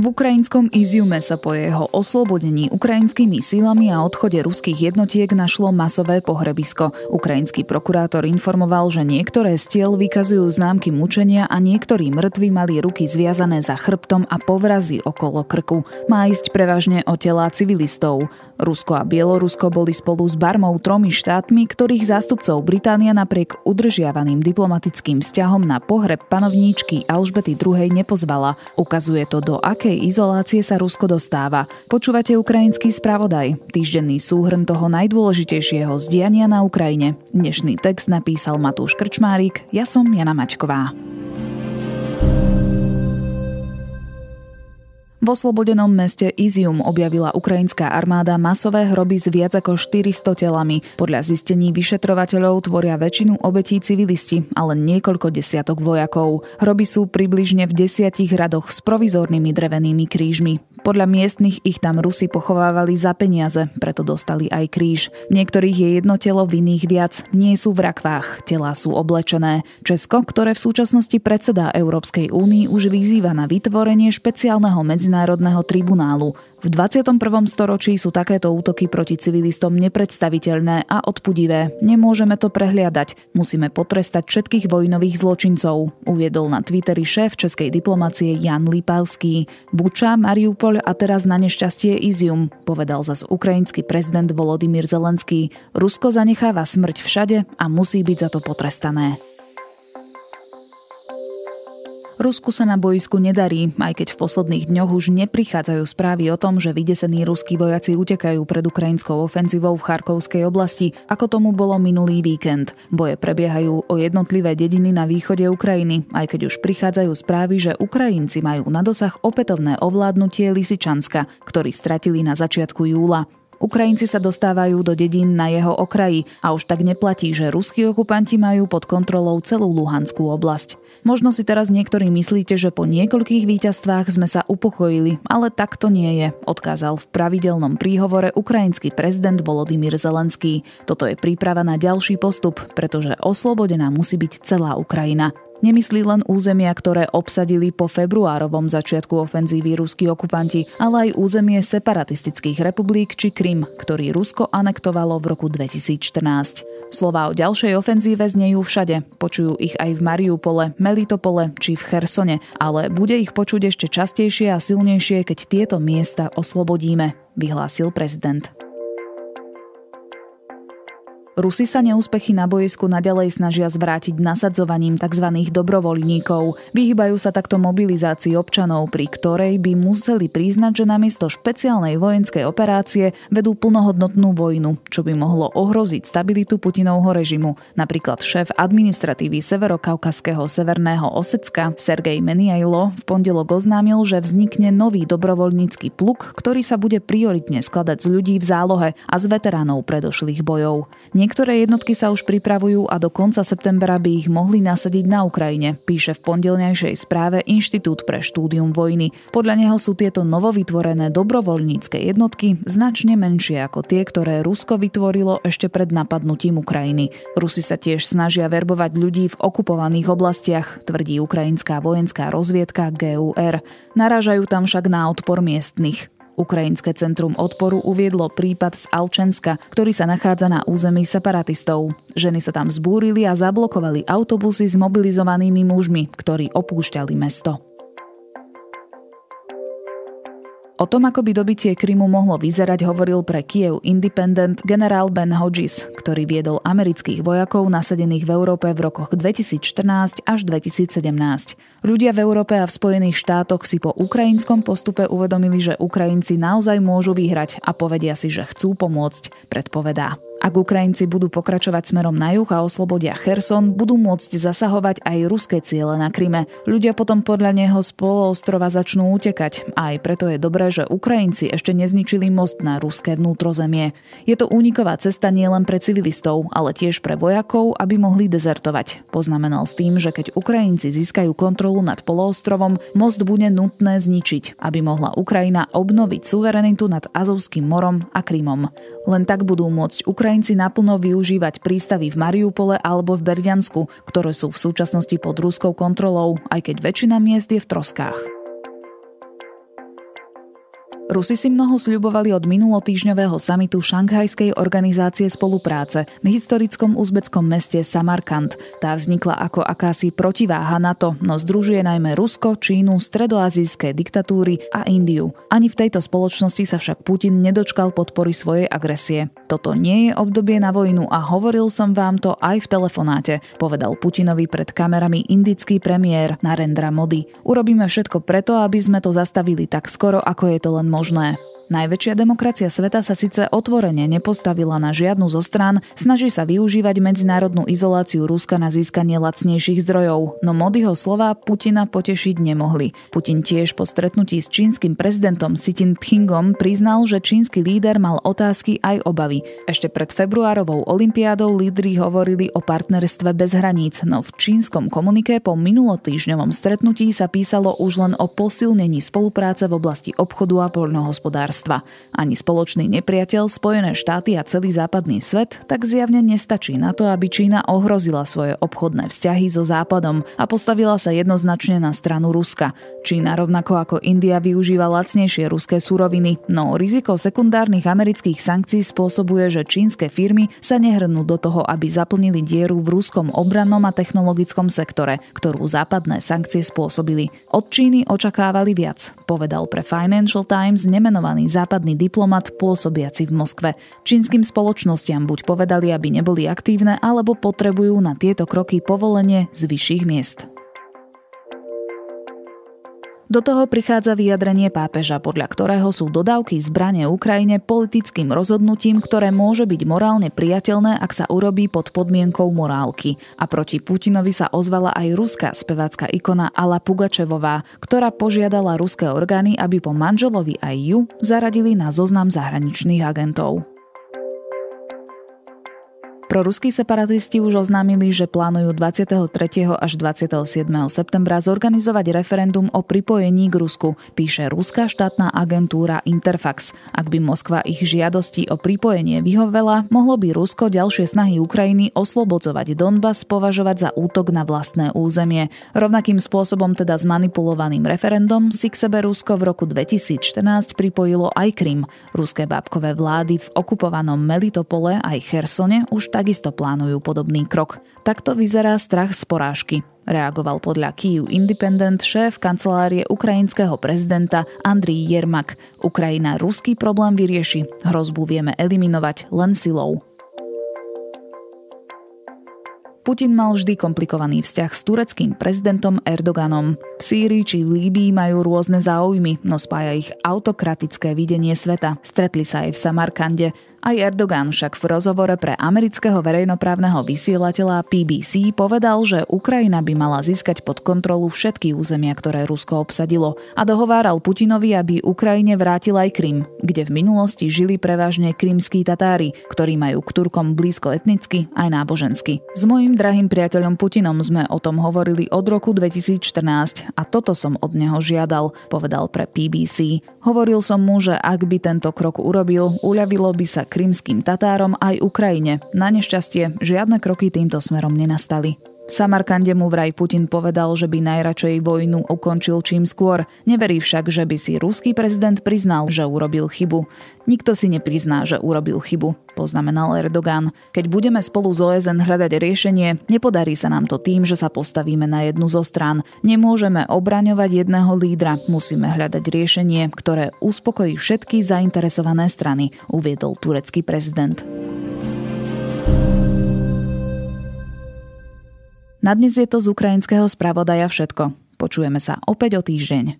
V ukrajinskom Iziume sa po jeho oslobodení ukrajinskými sílami a odchode ruských jednotiek našlo masové pohrebisko. Ukrajinský prokurátor informoval, že niektoré z tiel vykazujú známky mučenia a niektorí mŕtvi mali ruky zviazané za chrbtom a povrazy okolo krku. Má ísť prevažne o telá civilistov. Rusko a Bielorusko boli spolu s Barmou tromi štátmi, ktorých zástupcov Británia napriek udržiavaným diplomatickým vzťahom na pohreb panovníčky Alžbety II nepozvala. Ukazuje to, do akej izolácie sa Rusko dostáva. Počúvate ukrajinský spravodaj, týždenný súhrn toho najdôležitejšieho zdiania na Ukrajine. Dnešný text napísal Matúš Krčmárik, ja som Jana Maťková. V oslobodenom meste Izium objavila ukrajinská armáda masové hroby s viac ako 400 telami. Podľa zistení vyšetrovateľov tvoria väčšinu obetí civilisti, ale niekoľko desiatok vojakov. Hroby sú približne v desiatich radoch s provizornými drevenými krížmi. Podľa miestnych ich tam Rusi pochovávali za peniaze, preto dostali aj kríž. Niektorých je jedno telo, v iných viac. Nie sú v rakvách, telá sú oblečené. Česko, ktoré v súčasnosti predsedá Európskej únii, už vyzýva na vytvorenie špeciálneho medzinárodného tribunálu. V 21. storočí sú takéto útoky proti civilistom nepredstaviteľné a odpudivé. Nemôžeme to prehliadať. Musíme potrestať všetkých vojnových zločincov, uviedol na Twitteri šéf českej diplomacie Jan Lipavský. Buča, Mariupol a teraz na nešťastie Izium, povedal zas ukrajinský prezident Volodymyr Zelenský. Rusko zanecháva smrť všade a musí byť za to potrestané. Rusku sa na boisku nedarí, aj keď v posledných dňoch už neprichádzajú správy o tom, že vydesení ruskí vojaci utekajú pred ukrajinskou ofenzívou v Charkovskej oblasti, ako tomu bolo minulý víkend. Boje prebiehajú o jednotlivé dediny na východe Ukrajiny, aj keď už prichádzajú správy, že Ukrajinci majú na dosah opätovné ovládnutie Lisičanska, ktorý stratili na začiatku júla. Ukrajinci sa dostávajú do dedín na jeho okraji a už tak neplatí, že ruskí okupanti majú pod kontrolou celú Luhanskú oblasť. Možno si teraz niektorí myslíte, že po niekoľkých víťazstvách sme sa upokojili, ale tak to nie je, odkázal v pravidelnom príhovore ukrajinský prezident Volodymyr Zelenský. Toto je príprava na ďalší postup, pretože oslobodená musí byť celá Ukrajina. Nemyslí len územia, ktoré obsadili po februárovom začiatku ofenzívy ruskí okupanti, ale aj územie separatistických republik či Krym, ktorý Rusko anektovalo v roku 2014. Slova o ďalšej ofenzíve znejú všade. Počujú ich aj v Mariupole, Melitopole či v Chersone, ale bude ich počuť ešte častejšie a silnejšie, keď tieto miesta oslobodíme, vyhlásil prezident. Rusi sa neúspechy na bojisku nadalej snažia zvrátiť nasadzovaním tzv. dobrovoľníkov. Vyhýbajú sa takto mobilizácii občanov, pri ktorej by museli priznať, že namiesto špeciálnej vojenskej operácie vedú plnohodnotnú vojnu, čo by mohlo ohroziť stabilitu Putinovho režimu. Napríklad šéf administratívy Severokaukaského Severného Osecka Sergej Meniajlo v pondelok oznámil, že vznikne nový dobrovoľnícky pluk, ktorý sa bude prioritne skladať z ľudí v zálohe a z veteránov predošlých bojov. Niektoré jednotky sa už pripravujú a do konca septembra by ich mohli nasadiť na Ukrajine, píše v pondelnejšej správe Inštitút pre štúdium vojny. Podľa neho sú tieto novovytvorené dobrovoľnícke jednotky značne menšie ako tie, ktoré Rusko vytvorilo ešte pred napadnutím Ukrajiny. Rusi sa tiež snažia verbovať ľudí v okupovaných oblastiach, tvrdí ukrajinská vojenská rozviedka GUR. Narážajú tam však na odpor miestnych. Ukrajinské centrum odporu uviedlo prípad z Alčenska, ktorý sa nachádza na území separatistov. Ženy sa tam zbúrili a zablokovali autobusy s mobilizovanými mužmi, ktorí opúšťali mesto. O tom, ako by dobitie Krymu mohlo vyzerať, hovoril pre Kiev Independent generál Ben Hodges, ktorý viedol amerických vojakov nasadených v Európe v rokoch 2014 až 2017. Ľudia v Európe a v Spojených štátoch si po ukrajinskom postupe uvedomili, že Ukrajinci naozaj môžu vyhrať a povedia si, že chcú pomôcť, predpovedá. Ak Ukrajinci budú pokračovať smerom na juh a oslobodia Cherson, budú môcť zasahovať aj ruské ciele na Kryme. Ľudia potom podľa neho z poloostrova začnú utekať. A aj preto je dobré, že Ukrajinci ešte nezničili most na ruské vnútrozemie. Je to úniková cesta nielen pre civilistov, ale tiež pre vojakov, aby mohli dezertovať. Poznamenal s tým, že keď Ukrajinci získajú kontrolu nad poloostrovom, most bude nutné zničiť, aby mohla Ukrajina obnoviť suverenitu nad Azovským morom a Krymom. Len tak budú môcť Ukrajinci Ukrajinci naplno využívať prístavy v Mariupole alebo v Berďansku, ktoré sú v súčasnosti pod ruskou kontrolou, aj keď väčšina miest je v troskách. Rusi si mnoho sľubovali od minulotýžňového samitu Šanghajskej organizácie spolupráce v historickom uzbeckom meste Samarkand. Tá vznikla ako akási protiváha NATO, no združuje najmä Rusko, Čínu, stredoazijské diktatúry a Indiu. Ani v tejto spoločnosti sa však Putin nedočkal podpory svojej agresie. Toto nie je obdobie na vojnu a hovoril som vám to aj v telefonáte, povedal Putinovi pred kamerami indický premiér Narendra Modi. Urobíme všetko preto, aby sme to zastavili tak skoro, ako je to len možné. возможное. Najväčšia demokracia sveta sa síce otvorene nepostavila na žiadnu zo strán, snaží sa využívať medzinárodnú izoláciu Ruska na získanie lacnejších zdrojov, no Modiho slova Putina potešiť nemohli. Putin tiež po stretnutí s čínskym prezidentom Xi Jinpingom priznal, že čínsky líder mal otázky aj obavy. Ešte pred februárovou olympiádou lídri hovorili o partnerstve bez hraníc, no v čínskom komunike po minulotýžňovom stretnutí sa písalo už len o posilnení spolupráce v oblasti obchodu a poľnohospodárstva hospodárstva. Ani spoločný nepriateľ, Spojené štáty a celý západný svet tak zjavne nestačí na to, aby Čína ohrozila svoje obchodné vzťahy so Západom a postavila sa jednoznačne na stranu Ruska. Čína rovnako ako India využíva lacnejšie ruské suroviny, no riziko sekundárnych amerických sankcií spôsobuje, že čínske firmy sa nehrnú do toho, aby zaplnili dieru v ruskom obrannom a technologickom sektore, ktorú západné sankcie spôsobili. Od Číny očakávali viac, povedal pre Financial Times nemenovaný západný diplomat pôsobiaci v Moskve. Čínskym spoločnostiam buď povedali, aby neboli aktívne, alebo potrebujú na tieto kroky povolenie z vyšších miest. Do toho prichádza vyjadrenie pápeža, podľa ktorého sú dodávky zbrane Ukrajine politickým rozhodnutím, ktoré môže byť morálne priateľné, ak sa urobí pod podmienkou morálky. A proti Putinovi sa ozvala aj ruská spevácka ikona Ala Pugačevová, ktorá požiadala ruské orgány, aby po manželovi aj ju zaradili na zoznam zahraničných agentov. Proruskí separatisti už oznámili, že plánujú 23. až 27. septembra zorganizovať referendum o pripojení k Rusku, píše ruská štátna agentúra Interfax. Ak by Moskva ich žiadosti o pripojenie vyhovela, mohlo by Rusko ďalšie snahy Ukrajiny oslobodzovať Donbas považovať za útok na vlastné územie. Rovnakým spôsobom teda s manipulovaným referendum si k sebe Rusko v roku 2014 pripojilo aj Krym. Ruské bábkové vlády v okupovanom Melitopole aj Chersone už tak takisto plánujú podobný krok. Takto vyzerá strach z porážky. Reagoval podľa Kyiv Independent šéf kancelárie ukrajinského prezidenta Andrii Jermak. Ukrajina ruský problém vyrieši. Hrozbu vieme eliminovať len silou. Putin mal vždy komplikovaný vzťah s tureckým prezidentom Erdoganom. V Sýrii či v Líbii majú rôzne záujmy, no spája ich autokratické videnie sveta. Stretli sa aj v Samarkande. Aj Erdogan však v rozhovore pre amerického verejnoprávneho vysielateľa PBC povedal, že Ukrajina by mala získať pod kontrolu všetky územia, ktoré Rusko obsadilo a dohováral Putinovi, aby Ukrajine vrátil aj Krym, kde v minulosti žili prevažne krymskí Tatári, ktorí majú k Turkom blízko etnicky aj nábožensky. S mojim drahým priateľom Putinom sme o tom hovorili od roku 2014 a toto som od neho žiadal, povedal pre PBC. Hovoril som mu, že ak by tento krok urobil, uľavilo by sa krymským Tatárom aj Ukrajine. Na nešťastie žiadne kroky týmto smerom nenastali. Samarkande mu vraj Putin povedal, že by najradšej vojnu ukončil čím skôr. Neverí však, že by si ruský prezident priznal, že urobil chybu. Nikto si neprizná, že urobil chybu, poznamenal Erdogan. Keď budeme spolu z OSN hľadať riešenie, nepodarí sa nám to tým, že sa postavíme na jednu zo strán. Nemôžeme obraňovať jedného lídra, musíme hľadať riešenie, ktoré uspokojí všetky zainteresované strany, uviedol turecký prezident. Na dnes je to z ukrajinského spravodaja všetko. Počujeme sa opäť o týždeň.